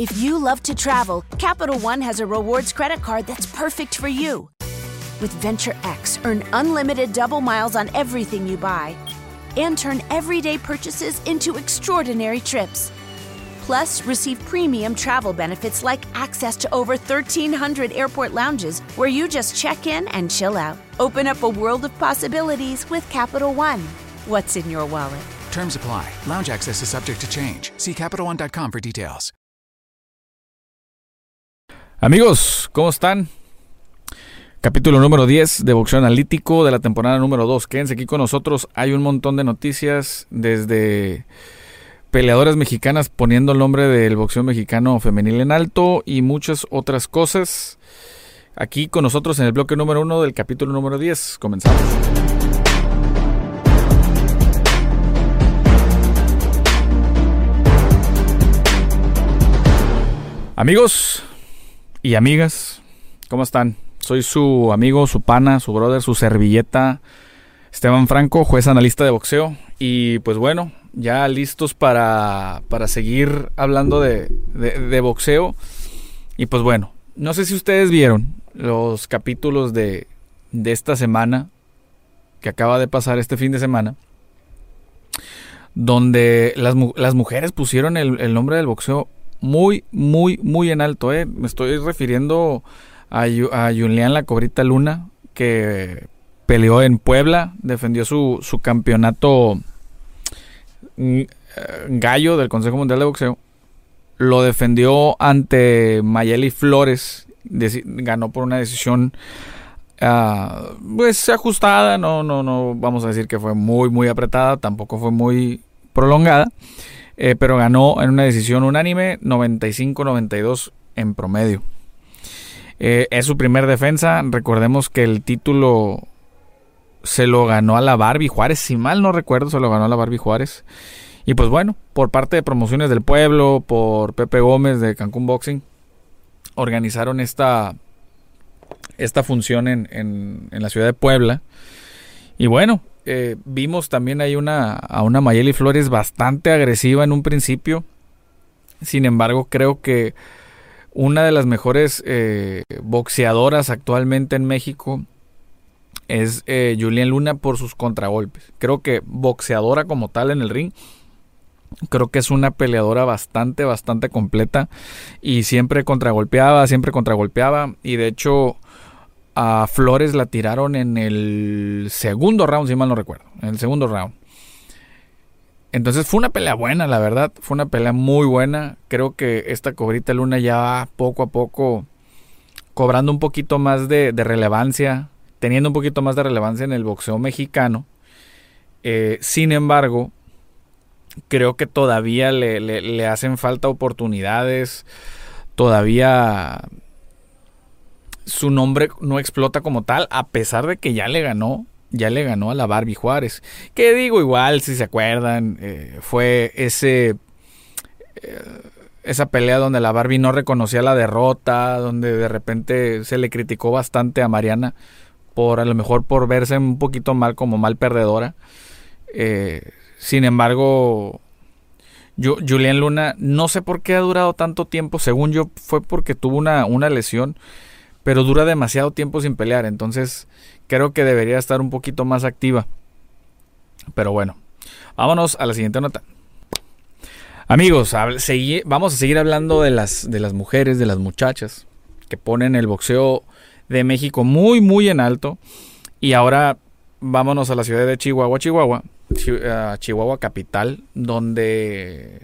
If you love to travel, Capital One has a rewards credit card that's perfect for you. With Venture X, earn unlimited double miles on everything you buy and turn everyday purchases into extraordinary trips. Plus, receive premium travel benefits like access to over 1,300 airport lounges where you just check in and chill out. Open up a world of possibilities with Capital One. What's in your wallet? Terms apply. Lounge access is subject to change. See CapitalOne.com for details. Amigos, ¿cómo están? Capítulo número 10 de Boxeo Analítico de la temporada número 2. Quédense aquí con nosotros. Hay un montón de noticias desde peleadoras mexicanas poniendo el nombre del boxeo mexicano femenil en alto y muchas otras cosas. Aquí con nosotros en el bloque número 1 del capítulo número 10. Comenzamos. Amigos y amigas, ¿cómo están? Soy su amigo, su pana, su brother, su servilleta, Esteban Franco, juez analista de boxeo. Y pues bueno, ya listos para, para seguir hablando de, de, boxeo. Y pues bueno, no sé si ustedes vieron los capítulos de, de esta semana, que acaba de pasar este fin de semana, donde las, las mujeres pusieron el, el, nombre del boxeo muy, muy, muy en alto. ¿eh? Me estoy refiriendo a, a Julián La Cobrita Luna, que peleó en Puebla, defendió su, su campeonato mm, gallo del Consejo Mundial de Boxeo. Lo defendió ante Mayeli Flores, ganó por una decisión uh, pues ajustada, no, no, no vamos a decir que fue muy, muy apretada, tampoco fue muy prolongada, eh, pero ganó en una decisión unánime 95-92 en promedio. Eh, es su primer defensa. Recordemos que el título se lo ganó a la Barbie Juárez. Si mal no recuerdo, se lo ganó a la Barbie Juárez. Y pues bueno, por parte de Promociones del Pueblo, por Pepe Gómez de Cancún Boxing, organizaron esta, esta función en, en, la ciudad de Puebla. Y bueno, eh, vimos también ahí una, a una Mayeli Flores bastante agresiva en un principio. Sin embargo, creo que una de las mejores eh, boxeadoras actualmente en México es eh, Julián Luna por sus contragolpes. Creo que boxeadora como tal en el ring. Creo que es una peleadora bastante, bastante completa. Y siempre contragolpeaba, siempre contragolpeaba. Y de hecho, a Flores la tiraron en el segundo round, si mal no recuerdo. En el segundo round. Entonces fue una pelea buena, la verdad. Fue una pelea muy buena. Creo que esta cobrita luna ya va poco a poco cobrando un poquito más de, relevancia, teniendo un poquito más de relevancia en el boxeo mexicano. Eh, sin embargo, creo que todavía le, le, hacen falta oportunidades. Todavía su nombre no explota como tal, a pesar de que ya le ganó ya le ganó a la Barbie Juárez. Que digo, igual, si se acuerdan, eh, fue ese. Eh, esa pelea donde la Barbie no reconocía la derrota, donde de repente se le criticó bastante a Mariana por a lo mejor por verse un poquito mal como mal perdedora. Eh, sin embargo, yo, Julián Luna, no sé por qué ha durado tanto tiempo, según yo fue porque tuvo una, una lesión, pero dura demasiado tiempo sin pelear, entonces creo que debería estar un poquito más activa. Pero bueno, vámonos a la siguiente nota. Amigos, vamos a seguir hablando de las, de las mujeres, de las muchachas que ponen el boxeo de México muy, muy en alto. Y ahora vámonos a la ciudad de Chihuahua, Chihuahua, Chihuahua capital, donde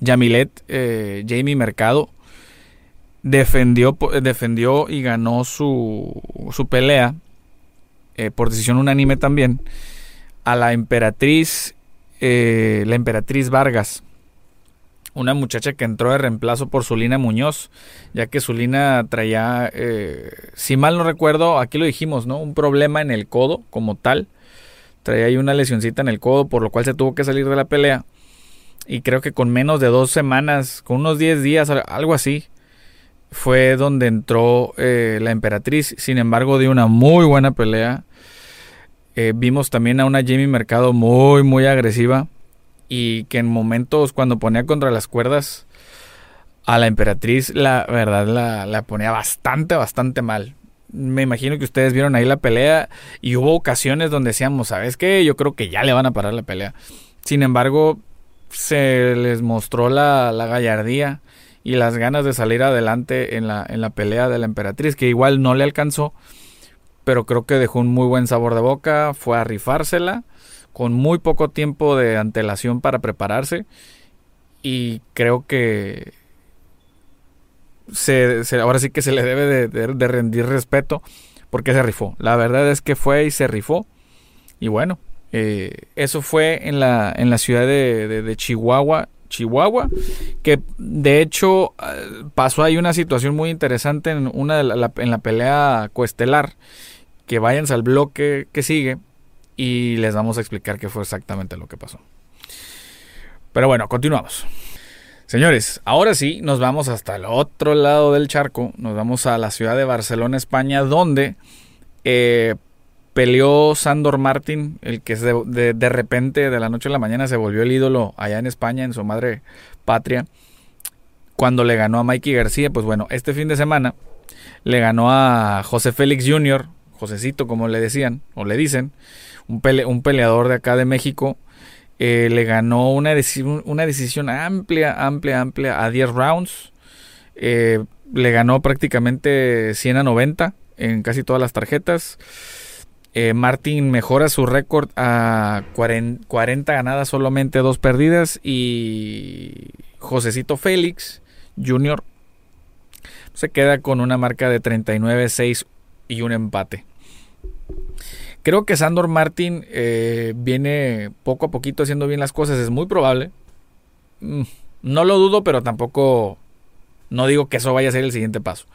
Yamilet, eh, Jamie Mercado, defendió, defendió y ganó su, su pelea eh, por decisión unánime también, a la emperatriz, eh, la emperatriz Vargas, una muchacha que entró de reemplazo por Zulina Muñoz, ya que Zulina traía, eh, si mal no recuerdo, aquí lo dijimos, ¿no? Un problema en el codo como tal. Traía ahí una lesioncita en el codo, por lo cual se tuvo que salir de la pelea. Y creo que con menos de dos semanas, con unos 10 días, algo así, fue donde entró la emperatriz. Sin embargo, dio una muy buena pelea. Eh, vimos también a una Jamie Mercado muy, muy agresiva y que en momentos cuando ponía contra las cuerdas a la emperatriz, la verdad, la, la ponía bastante, bastante mal. Me imagino que ustedes vieron ahí la pelea y hubo ocasiones donde decíamos, ¿sabes qué? Yo creo que ya le van a parar la pelea. Sin embargo, se les mostró la, la gallardía y las ganas de salir adelante en la, en la pelea de la emperatriz, que igual no le alcanzó, pero creo que dejó un muy buen sabor de boca, fue a rifársela con muy poco tiempo de antelación para prepararse y creo que se, ahora sí que se le debe de, rendir respeto porque se rifó. La verdad es que fue y se rifó. Y bueno, eh, eso fue en la, en la ciudad de, Chihuahua, Chihuahua, que de hecho eh, pasó ahí una situación muy interesante en, una de la, en la pelea coestelar, que váyanse al bloque que sigue y les vamos a explicar qué fue exactamente lo que pasó. Pero bueno, continuamos. Señores, ahora sí nos vamos hasta el otro lado del charco, nos vamos a la ciudad de Barcelona, España, donde eh, peleó Sandor Martin, el que de, de, repente, de la noche a la mañana, se volvió el ídolo allá en España, en su madre patria, cuando le ganó a Mikey García. Pues bueno, este fin de semana le ganó a José Félix Jr., Josecito, como le decían, o le dicen, un, peleador de acá de México eh, le ganó una, una, decisión amplia, amplia, amplia a 10 rounds. Eh, le ganó prácticamente 100 a 90 en casi todas las tarjetas. Eh, Martin mejora su récord a 40, ganadas, solamente dos perdidas. Y Josecito Félix Jr. se queda con una marca de 39, 6 y un empate. Creo que Sandor Martin eh, viene poco a poquito haciendo bien las cosas. Es muy probable. Mm, no lo dudo, pero tampoco. No digo que eso vaya a ser el siguiente paso.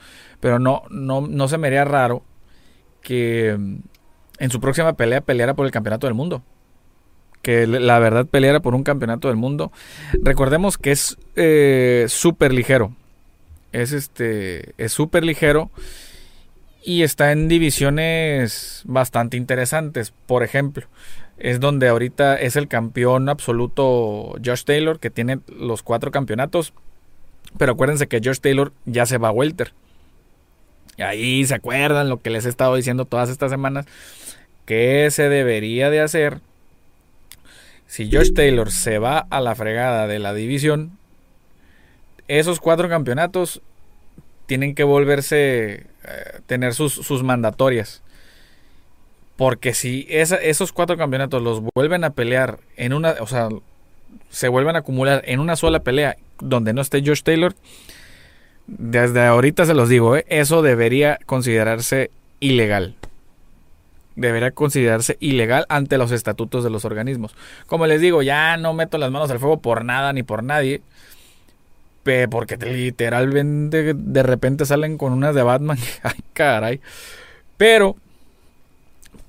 Pero no, no, no se me haría raro que en su próxima pelea peleara por el campeonato del mundo. Que la verdad peleara por un campeonato del mundo. Recordemos que es eh, súper ligero. Es este. Es súper ligero y está en divisiones bastante interesantes. Por ejemplo, es donde ahorita es el campeón absoluto Josh Taylor, que tiene los cuatro campeonatos. Pero acuérdense que Josh Taylor ya se va a Welter. Y ahí se acuerdan lo que les he estado diciendo todas estas semanas. ¿Qué se debería de hacer? Si Josh Taylor se va a la fregada de la división, esos cuatro campeonatos tienen que volverse eh, tener sus, mandatorias. Porque si esos cuatro campeonatos los vuelven a pelear en una, o sea, se vuelven a acumular en una sola pelea donde no esté Josh Taylor, desde ahorita se los digo, eh, eso debería considerarse ilegal. Debería considerarse ilegal ante los estatutos de los organismos. Como les digo, ya no meto las manos al fuego por nada ni por nadie porque literalmente de repente salen con unas de Batman. Ay, caray. Pero,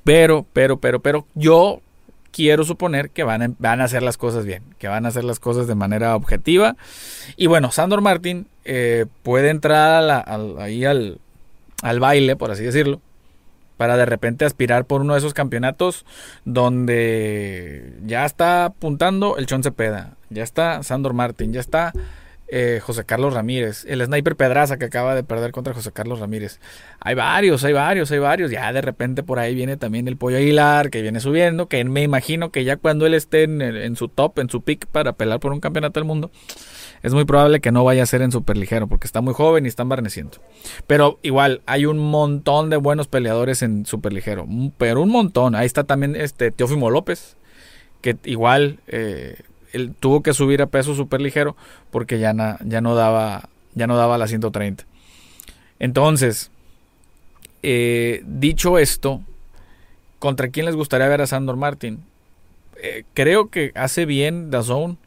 pero, pero, pero, pero, yo quiero suponer que van a, van a hacer las cosas bien, que van a hacer las cosas de manera objetiva. Y bueno, Sandor Martin eh, puede entrar ahí al, al baile, por así decirlo, para de repente aspirar por uno de esos campeonatos donde ya está apuntando el Chon Cepeda, ya está Sandor Martin, ya está eh, José Carlos Ramírez, el sniper Pedraza que acaba de perder contra José Carlos Ramírez. Hay varios, hay varios, hay varios. Ya de repente por ahí viene también el Pollo Aguilar que viene subiendo, que me imagino que ya cuando él esté en, su top, en su pick para pelear por un campeonato del mundo, es muy probable que no vaya a ser en super ligero porque está muy joven y está embarneciendo. Pero igual, hay un montón de buenos peleadores en super ligero, pero un montón. Ahí está también este Teófimo López, que igual... Eh, tuvo que subir a peso súper ligero porque ya, ya, no daba, ya no daba la 130. Entonces, eh, dicho esto, ¿contra quién les gustaría ver a Sandor Martin? Eh, creo que hace bien Dazón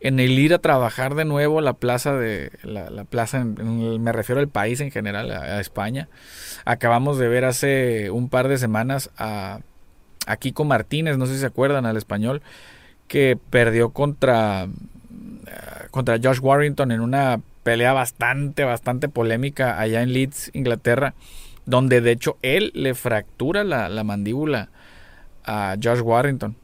en el ir a trabajar de nuevo la plaza de la, plaza me refiero al país en general a, España acabamos de ver hace un par de semanas a, a Kiko Martínez no sé si se acuerdan al español que perdió contra, contra Josh Warrington en una pelea bastante, bastante polémica allá en Leeds, Inglaterra, donde de hecho él le fractura la, mandíbula a Josh Warrington.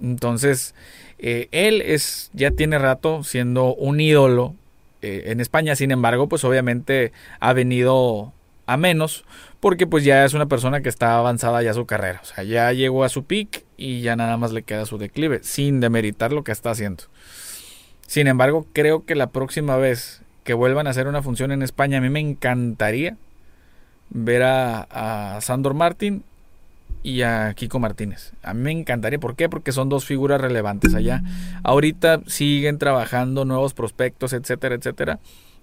Entonces, eh, él es, ya tiene rato siendo un ídolo eh, en España. Sin embargo, pues obviamente ha venido a menos porque pues ya es una persona que está avanzada ya su carrera. O sea, ya llegó a su peak y ya nada más le queda su declive, sin demeritar lo que está haciendo. Sin embargo, creo que la próxima vez que vuelvan a hacer una función en España, a mí me encantaría ver a, a Sandor Martín y a Kiko Martínez. A mí me encantaría. ¿Por qué? Porque son dos figuras relevantes allá. Ahorita siguen trabajando nuevos prospectos, etcétera, etcétera.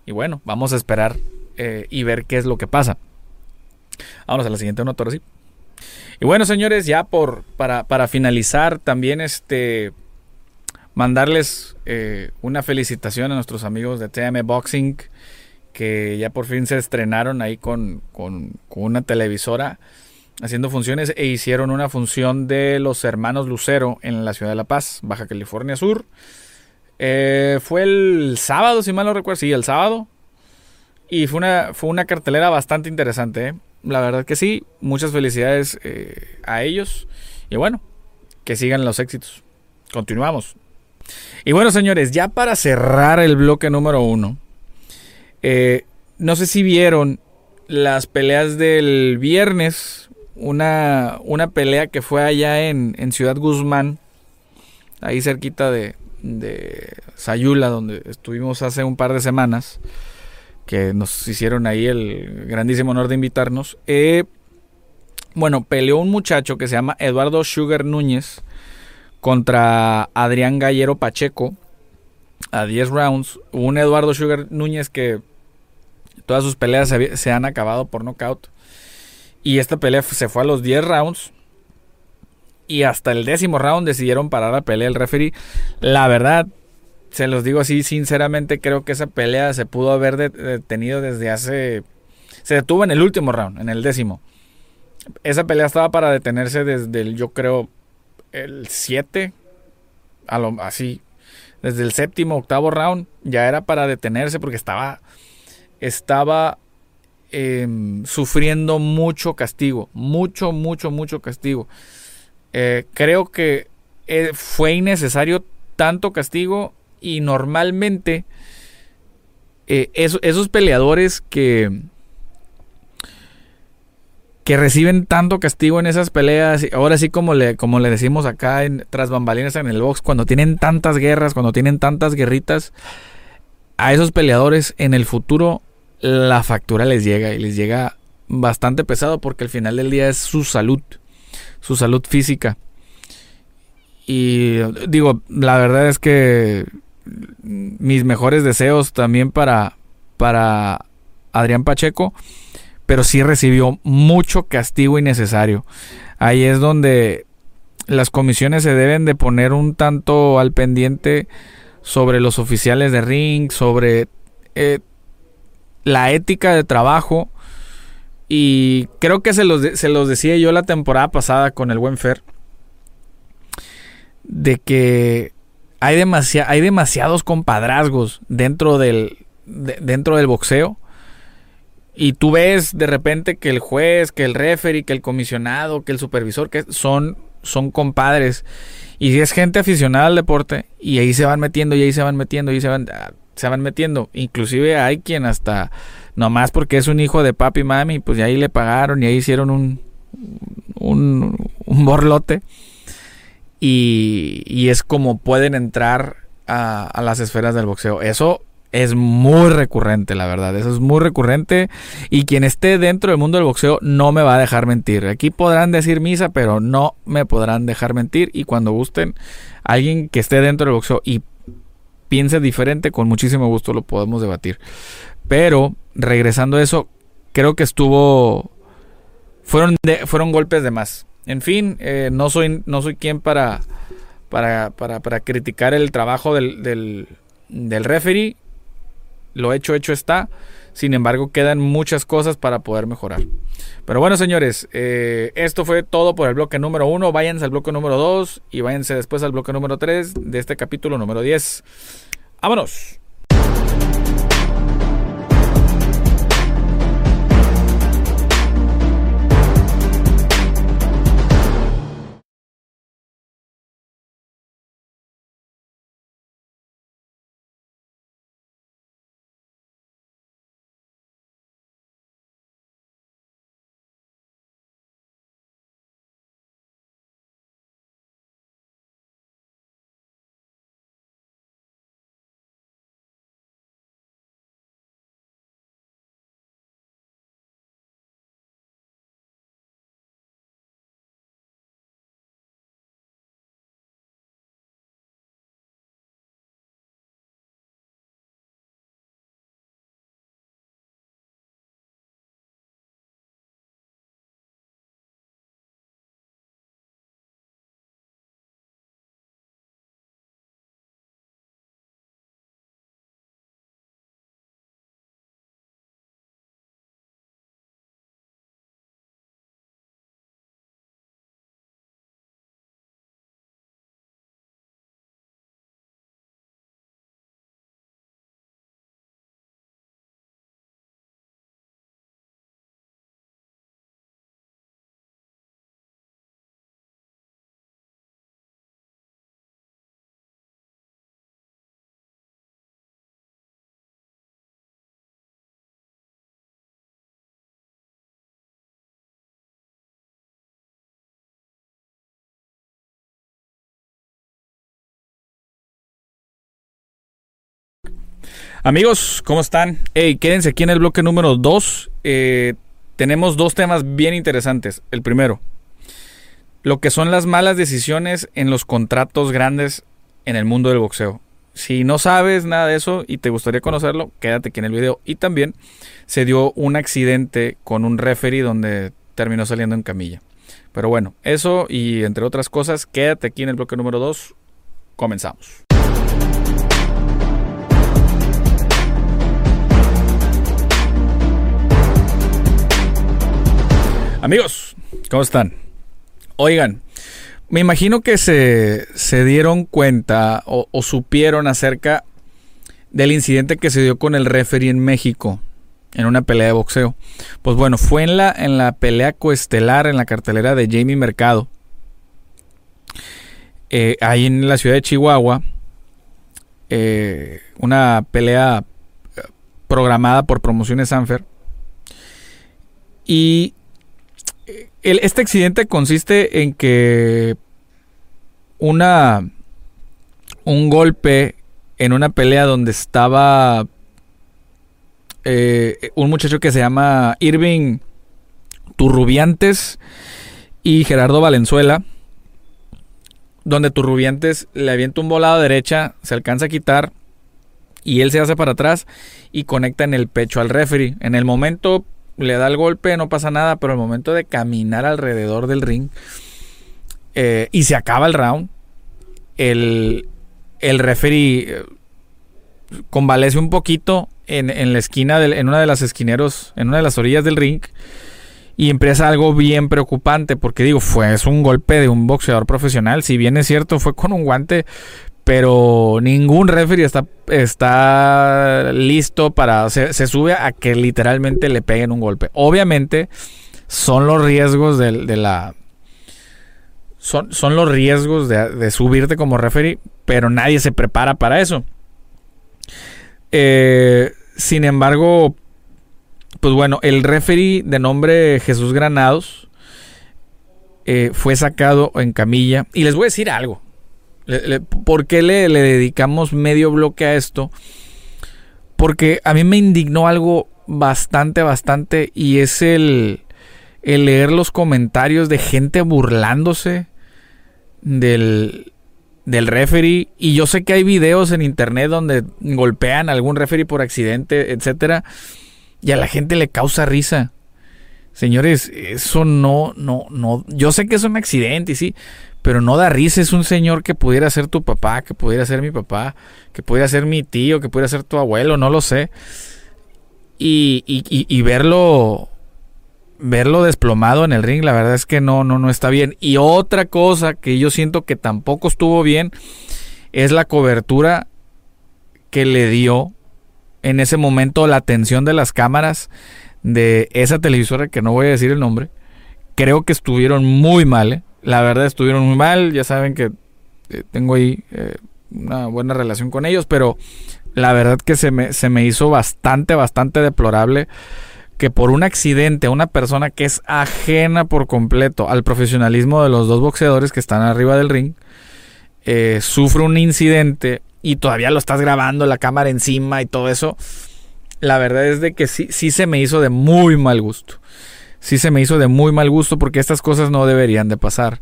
Y bueno, vamos a esperar eh, y ver qué es lo que pasa. Vamos a la siguiente nota, sí. Y bueno, señores, ya por para, para finalizar, también este mandarles eh, una felicitación a nuestros amigos de TM Boxing que ya por fin se estrenaron ahí con, con una televisora haciendo funciones e hicieron una función de los hermanos Lucero en la ciudad de La Paz, Baja California Sur. Eh, fue el sábado, si mal no recuerdo, sí, el sábado. Y fue una, fue una cartelera bastante interesante. ¿eh? La verdad que sí. Muchas felicidades eh, a ellos. Y bueno, que sigan los éxitos. Continuamos. Y bueno, señores, ya para cerrar el bloque número uno. No sé si vieron las peleas del viernes. Una, una pelea que fue allá en, en Ciudad Guzmán. Ahí cerquita de, de Sayula, donde estuvimos hace un par de semanas que nos hicieron ahí el grandísimo honor de invitarnos. Eh, bueno, peleó un muchacho que se llama Eduardo Sugar Núñez contra Adrián Gallero Pacheco a 10 rounds. Un Eduardo Sugar Núñez que todas sus peleas se, han acabado por nocaut. Y esta pelea se fue a los 10 rounds. Y hasta el décimo round decidieron parar la pelea el referee. La verdad, se los digo así, sinceramente creo que esa pelea se pudo haber detenido desde hace... Se detuvo en el último round, en el décimo. Esa pelea estaba para detenerse desde el, yo creo, el 7, a lo, así, desde el séptimo, octavo round, ya era para detenerse porque estaba, estaba em, sufriendo mucho castigo, mucho, mucho, mucho castigo. Eh, creo que eh, fue innecesario tanto castigo y normalmente eh, esos peleadores que, que reciben tanto castigo en esas peleas, ahora sí como le, como le decimos acá en, tras bambalinas en el box, cuando tienen tantas guerras, cuando tienen tantas guerritas, a esos peleadores en el futuro la factura les llega y les llega bastante pesado porque al final del día es su salud, su salud física. Y digo, la verdad es que mis mejores deseos también para, para Adrián Pacheco, pero sí recibió mucho castigo innecesario. Ahí es donde las comisiones se deben de poner un tanto al pendiente sobre los oficiales de ring, sobre eh, la ética de trabajo. Y creo que se los, se los decía yo la temporada pasada con el buen Fer. De que hay, hay demasiados compadrazgos dentro del, dentro del boxeo. Y tú ves de repente que el juez, que el referee, que el comisionado, que el supervisor, que son, son compadres. Y es gente aficionada al deporte, y ahí se van metiendo, y ahí se van metiendo, y se van, ah, se van metiendo. Inclusive hay quien hasta, nomás porque es un hijo de papi y mami, pues ahí le pagaron y ahí hicieron un, un, borlote y, es como pueden entrar a, las esferas del boxeo. Eso es muy recurrente, la verdad. Eso es muy recurrente. Y quien esté dentro del mundo del boxeo no me va a dejar mentir. Aquí podrán decir misa, pero no me podrán dejar mentir. Y cuando gusten, alguien que esté dentro del boxeo y piense diferente, con muchísimo gusto lo podemos debatir. Pero, regresando a eso, creo que estuvo. Fueron, fueron golpes de más. En fin, eh, no, soy, no soy quien para, para, para, criticar el trabajo del, del, del referee. Lo hecho, hecho está. Sin embargo, quedan muchas cosas para poder mejorar. Pero bueno, señores, eh, esto fue todo por el bloque número uno. Váyanse al bloque número 2 y váyanse después al bloque número 3 de este capítulo número 10. ¡Vámonos! Amigos, ¿cómo están? Hey, quédense aquí en el bloque número 2. Eh, tenemos dos temas bien interesantes. El primero, lo que son las malas decisiones en los contratos grandes en el mundo del boxeo. Si no sabes nada de eso y te gustaría conocerlo, quédate aquí en el video. Y también se dio un accidente con un referee donde terminó saliendo en camilla. Pero bueno, eso y entre otras cosas, quédate aquí en el bloque número 2. Comenzamos. Amigos, ¿cómo están? Oigan, me imagino que se, se dieron cuenta o, supieron acerca del incidente que se dio con el referee en México en una pelea de boxeo. Pues bueno, fue en la, en la pelea coestelar en la cartelera de Jamie Mercado. Eh, ahí en la ciudad de Chihuahua. Eh, una pelea programada por Promociones Sanfer. Y este accidente consiste en que una un golpe en una pelea donde estaba eh, un muchacho que se llama Irving Turrubiantes y Gerardo Valenzuela, donde Turrubiantes le avienta un volado derecha, se alcanza a quitar y él se hace para atrás y conecta en el pecho al referee. En el momento le da el golpe, no pasa nada, pero el momento de caminar alrededor del ring eh, y se acaba el round, el, el referee eh, convalece un poquito en, en la esquina, en una de las esquineros, en una de las orillas del ring. Y empieza algo bien preocupante, porque digo, fue es un golpe de un boxeador profesional. Si bien es cierto, fue con un guante, pero ningún referee está, está listo para. Se, se, sube a que literalmente le peguen un golpe. Obviamente, son los riesgos de, la. Son, son, los riesgos de, de, subirte como referee, pero nadie se prepara para eso. Eh, sin embargo, pues bueno, el referee de nombre Jesús Granados eh, fue sacado en camilla. Y les voy a decir algo. ¿Por qué le, dedicamos medio bloque a esto? Porque a mí me indignó algo bastante, bastante. Y es el, el leer los comentarios de gente burlándose del, del referee. Y yo sé que hay videos en internet donde golpean a algún referee por accidente, etcétera. Y a la gente le causa risa. Señores, eso no, no, no. Yo sé que es un accidente, y sí, pero no da risa. Es un señor que pudiera ser tu papá, que pudiera ser mi papá, que pudiera ser mi tío, que pudiera ser tu abuelo, no lo sé. Y, y, y, verlo verlo desplomado en el ring, la verdad es que no, no, no está bien. Y otra cosa que yo siento que tampoco estuvo bien es la cobertura que le dio en ese momento la atención de las cámaras de esa televisora que no voy a decir el nombre. Creo que estuvieron muy mal, ¿eh? La verdad estuvieron muy mal, ya saben que eh, tengo ahí eh, una buena relación con ellos, pero la verdad que se me, se me hizo bastante, bastante deplorable que por un accidente una persona que es ajena por completo al profesionalismo de los dos boxeadores que están arriba del ring, eh, sufre un incidente y todavía lo estás grabando, la cámara encima y todo eso, la verdad es de que sí, sí se me hizo de muy mal gusto sí se me hizo de muy mal gusto porque estas cosas no deberían de pasar.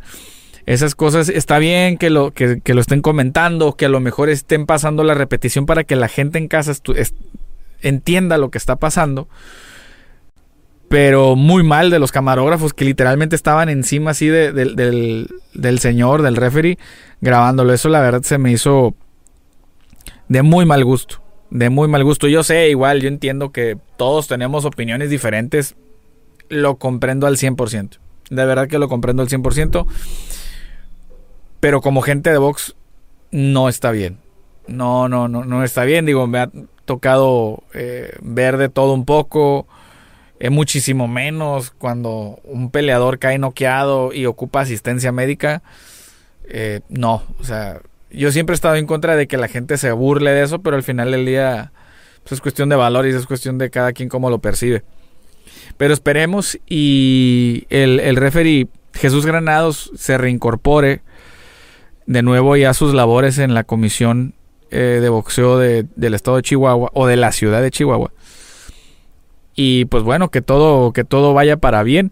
Esas cosas está bien que lo, que, lo estén comentando, que a lo mejor estén pasando la repetición para que la gente en casa entienda lo que está pasando. Pero muy mal de los camarógrafos que literalmente estaban encima así del, del señor, del referee, grabándolo. Eso la verdad se me hizo de muy mal gusto. De muy mal gusto. Yo sé, igual, yo entiendo que todos tenemos opiniones diferentes lo comprendo al 100%. De verdad que lo comprendo al 100%. Pero como gente de box, no está bien. No, no, no, no está bien. Digo, me ha tocado eh, ver de todo un poco. Es muchísimo menos cuando un peleador cae noqueado y ocupa asistencia médica. Eh, no, o sea, yo siempre he estado en contra de que la gente se burle de eso, pero al final del día pues, es cuestión de valores, es cuestión de cada quien cómo lo percibe. Pero esperemos y el, el referee Jesús Granados se reincorpore de nuevo ya a sus labores en la comisión eh, de boxeo del estado de Chihuahua o de la ciudad de Chihuahua. Y pues bueno, que todo, que todo vaya para bien.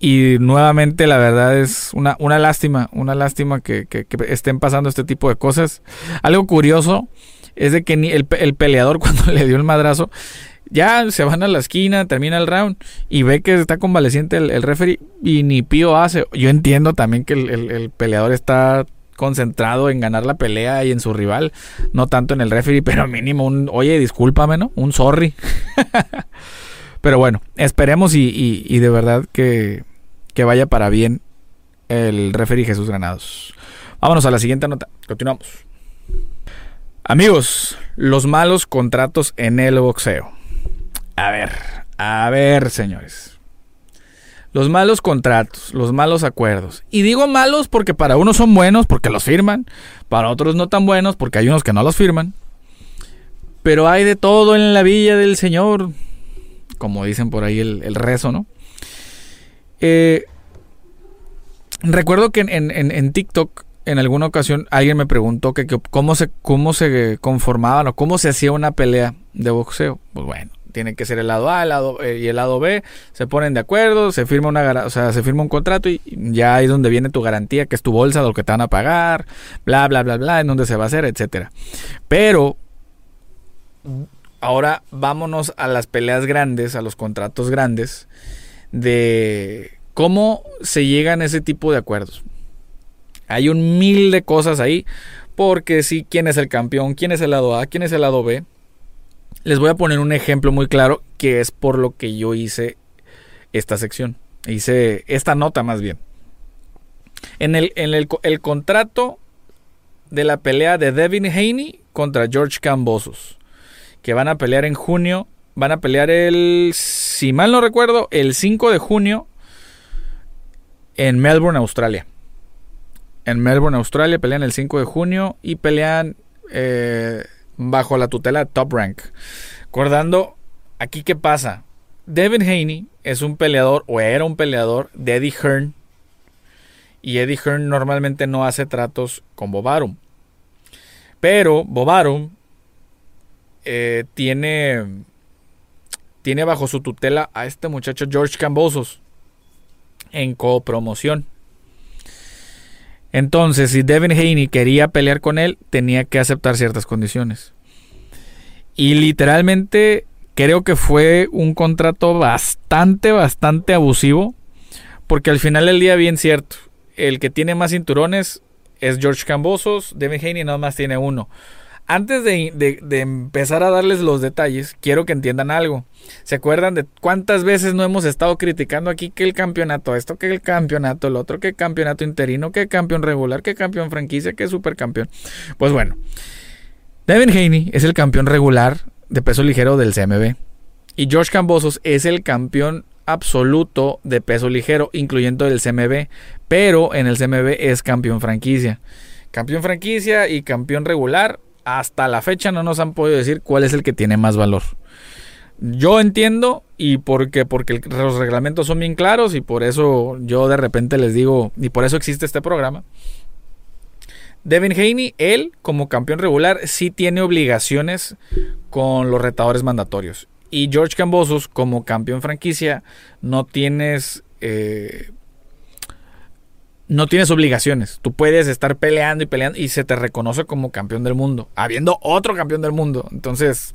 Y nuevamente la verdad es una, una lástima, una lástima que, estén pasando este tipo de cosas. Algo curioso es de que ni el, el peleador cuando le dio el madrazo ya se van a la esquina, termina el round y ve que está convaleciente el, el referee y ni pío hace. Yo entiendo también que el, peleador está concentrado en ganar la pelea y en su rival, no tanto en el referee, pero mínimo un, oye, discúlpame, ¿no? Un sorry. pero bueno, esperemos y, de verdad que, que vaya para bien el referee Jesús Granados. Vámonos a la siguiente nota. Continuamos. Amigos, los malos contratos en el boxeo. A ver, a ver, señores. Los malos contratos, los malos acuerdos. Y digo malos porque para unos son buenos porque los firman, para otros no tan buenos porque hay unos que no los firman. Pero hay de todo en la villa del Señor, como dicen por ahí el, rezo, ¿no? Eh, recuerdo que en, TikTok en alguna ocasión alguien me preguntó que, cómo, se, cómo se conformaban o cómo se hacía una pelea de boxeo. Pues bueno, tiene que ser el lado A el lado, eh, y el lado B, se ponen de acuerdo, se firma una o sea, se firma un contrato y ya es donde viene tu garantía, que es tu bolsa lo que te van a pagar, bla bla bla bla, en donde se va a hacer, etcétera. Pero ahora vámonos a las peleas grandes, a los contratos grandes de cómo se llegan a ese tipo de acuerdos. Hay un mil de cosas ahí, porque si quién es el campeón, quién es el lado A, quién es el lado B, les voy a poner un ejemplo muy claro que es por lo que yo hice esta sección. Hice esta nota más bien. En el, en el, contrato de la pelea de Devin Haney contra George Cambosos, que van a pelear en junio, van a pelear el, si mal no recuerdo, el 5 de junio en Melbourne, Australia. En Melbourne, Australia, pelean el 5 de junio y pelean eh, bajo la tutela de Top Rank. Recordando, aquí qué pasa. Devin Haney es un peleador o era un peleador de Eddie Hearn. Y Eddie Hearn normalmente no hace tratos con Bobarum. Pero Bobarum eh, tiene, tiene bajo su tutela a este muchacho George Cambosos en copromoción. Entonces, si Devin Haney quería pelear con él, tenía que aceptar ciertas condiciones. Y literalmente creo que fue un contrato bastante, bastante abusivo. Porque al final del día, bien cierto, el que tiene más cinturones es George Cambosos, Devin Haney nada más tiene uno. Antes de, empezar a darles los detalles, quiero que entiendan algo. ¿Se acuerdan de cuántas veces no hemos estado criticando aquí que el campeonato esto, que el campeonato el otro, que campeonato interino, que campeón regular, que campeón franquicia, que supercampeón? Pues bueno, Devin Haney es el campeón regular de peso ligero del CMB. Y George Cambosos es el campeón absoluto de peso ligero, incluyendo el CMB. Pero en el CMB es campeón franquicia. Campeón franquicia y campeón regular hasta la fecha no nos han podido decir cuál es el que tiene más valor. Yo entiendo y porque, porque los reglamentos son bien claros y por eso yo de repente les digo, y por eso existe este programa. Devin Haney, él como campeón regular, sí tiene obligaciones con los retadores mandatorios. Y George Cambosos, como campeón franquicia, no tienes eh, no tienes obligaciones. Tú puedes estar peleando y peleando y se te reconoce como campeón del mundo, habiendo otro campeón del mundo. Entonces,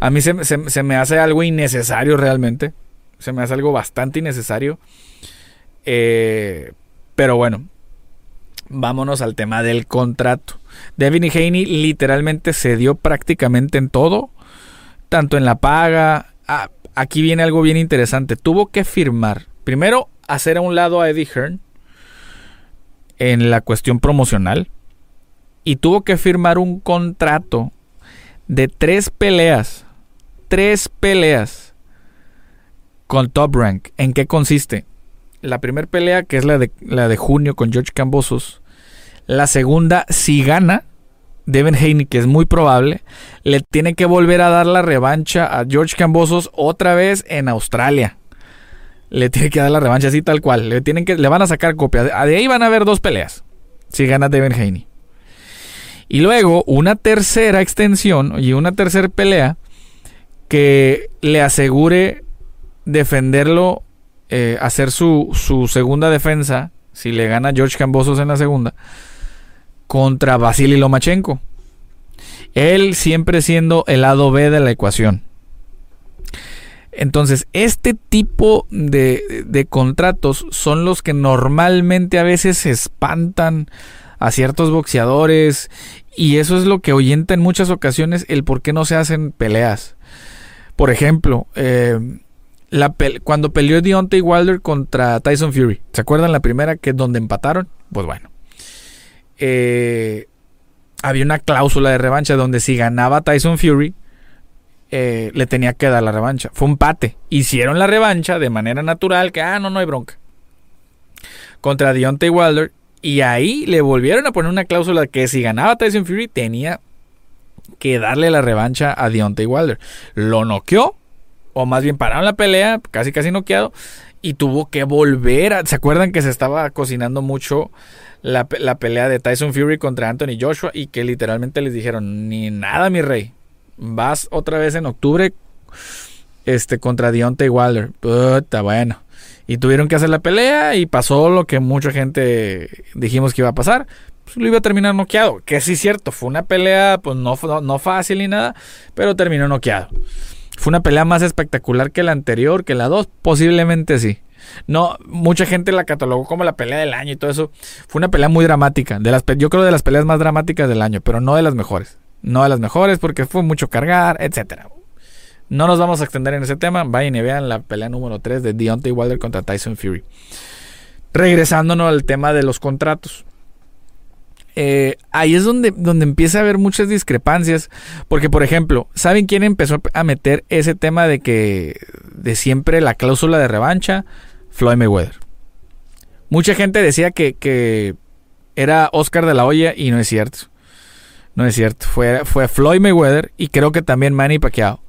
a mí se, me hace algo innecesario realmente. Se me hace algo bastante innecesario. Eh, pero bueno, vámonos al tema del contrato. Devin Haney literalmente se dio prácticamente en todo, tanto en la paga. Ah, aquí viene algo bien interesante. Tuvo que firmar, primero, hacer a un lado a Eddie Hearn en la cuestión promocional y tuvo que firmar un contrato de tres peleas, tres peleas con Top Rank. ¿En qué consiste? La primera pelea, que es la de, la de junio con George Cambosos. La segunda, si gana, Devin Haney, que es muy probable, le tiene que volver a dar la revancha a George Cambosos otra vez en Australia le tiene que dar la revancha así tal cual. Le, tienen que, le van a sacar copia. De, ahí van a haber dos peleas. Si gana Devin Haney. Y luego una tercera extensión y una tercera pelea que le asegure defenderlo, eh, hacer su, su, segunda defensa, si le gana George Cambosos en la segunda, contra Vasily Lomachenko. Él siempre siendo el lado B de la ecuación. Entonces, este tipo de, de, contratos son los que normalmente a veces espantan a ciertos boxeadores y eso es lo que oyenta en muchas ocasiones el por qué no se hacen peleas. Por ejemplo, eh, cuando peleó Deontay Wilder contra Tyson Fury, ¿se acuerdan la primera que es donde empataron? Pues bueno, eh, había una cláusula de revancha donde si ganaba Tyson Fury, eh, le tenía que dar la revancha. Fue un pate. Hicieron la revancha de manera natural, que, ah, no, no hay bronca. Contra Deontay Wilder. Y ahí le volvieron a poner una cláusula que si ganaba Tyson Fury tenía que darle la revancha a Deontay Wilder. Lo noqueó, o más bien pararon la pelea, casi casi noqueado, y tuvo que volver a... ¿Se acuerdan que se estaba cocinando mucho la, la pelea de Tyson Fury contra Anthony Joshua? Y que literalmente les dijeron, ni nada, mi rey vas otra vez en octubre este, contra Deontay Wilder. Puta, bueno. Y tuvieron que hacer la pelea y pasó lo que mucha gente dijimos que iba a pasar. Pues lo iba a terminar noqueado. Que sí cierto, fue una pelea pues no, no, fácil ni nada, pero terminó noqueado. Fue una pelea más espectacular que la anterior, que la dos, posiblemente sí. No, mucha gente la catalogó como la pelea del año y todo eso. Fue una pelea muy dramática. De las, yo creo de las peleas más dramáticas del año, pero no de las mejores no de las mejores porque fue mucho cargar, etcétera. No nos vamos a extender en ese tema. Vayan y vean la pelea número 3 de Deontay Wilder contra Tyson Fury. Regresándonos al tema de los contratos. Eh, ahí es donde, donde empieza a haber muchas discrepancias. Porque, por ejemplo, ¿saben quién empezó a meter ese tema de que de siempre la cláusula de revancha? Floyd Mayweather. Mucha gente decía que, que era Oscar de la Hoya y no es cierto. No es cierto. Fue, fue Floyd Mayweather y creo que también Manny Pacquiao.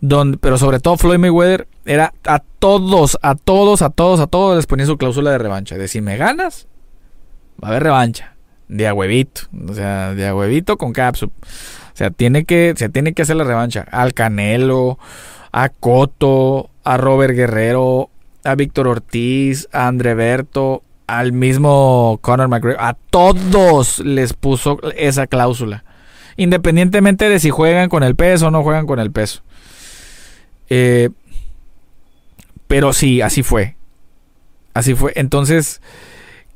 Donde, pero sobre todo Floyd Mayweather era a todos, a todos, a todos, a todos les ponía su cláusula de revancha. De si me ganas, va a haber revancha. De a huevito. O sea, de a huevito con capsule. O sea, tiene que, se tiene que hacer la revancha. Al Canelo, a Coto, a Robert Guerrero, a Víctor Ortiz, a André Berto, al mismo Conor McGregor, a todos les puso esa cláusula. Independientemente de si juegan con el peso o no juegan con el peso. Eh, pero sí, así fue. Así fue. Entonces,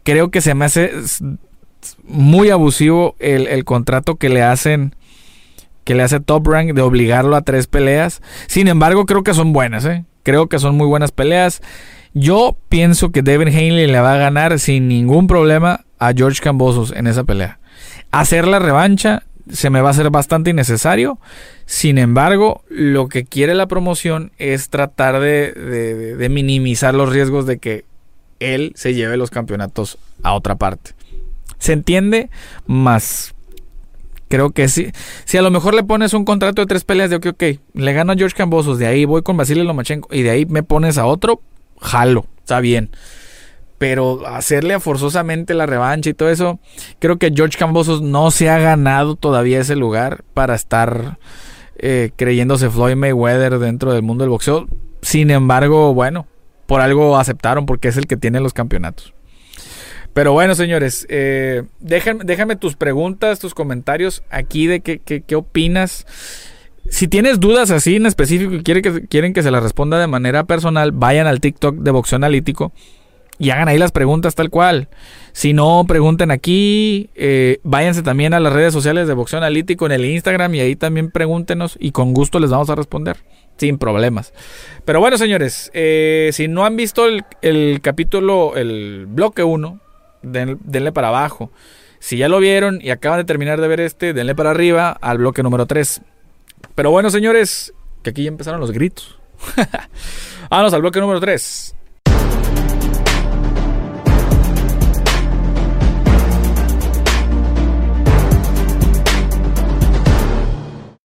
creo que se me hace muy abusivo el, contrato que le hacen que le hace Top Rank de obligarlo a tres peleas. Sin embargo, creo que son buenas, ¿eh? Creo que son muy buenas peleas. Yo pienso que Devin Haney le va a ganar sin ningún problema a George Cambosos en esa pelea. Hacer la revancha se me va a hacer bastante innecesario. Sin embargo, lo que quiere la promoción es tratar de, minimizar los riesgos de que él se lleve los campeonatos a otra parte. ¿Se entiende? Más creo que sí. Si a lo mejor le pones un contrato de tres peleas de ok, ok, le gano a George Cambosos, de ahí voy con Basilio Lomachenko y de ahí me pones a otro, jalo, está bien. Pero hacerle forzosamente la revancha y todo eso, creo que George Cambosos no se ha ganado todavía ese lugar para estar eh, creyéndose Floyd Mayweather dentro del mundo del boxeo. Sin embargo, bueno, por algo aceptaron porque es el que tiene los campeonatos. Pero bueno, señores, eh, déjame, tus preguntas, tus comentarios aquí de qué opinas. Si tienes dudas así en específico y quieren que, quieren que se las responda de manera personal, vayan al TikTok de Boxeo Analítico y hagan ahí las preguntas tal cual. Si no, pregunten aquí. Eh, váyanse también a las redes sociales de Boxeo Analítico en el Instagram y ahí también pregúntenos y con gusto les vamos a responder. Sin problemas. Pero bueno, señores, eh, si no han visto el, capítulo, el bloque 1, denle para abajo. Si ya lo vieron y acaban de terminar de ver este, denle para arriba al bloque número 3. Pero bueno, señores, que aquí ya empezaron los gritos. Vámonos al bloque número 3.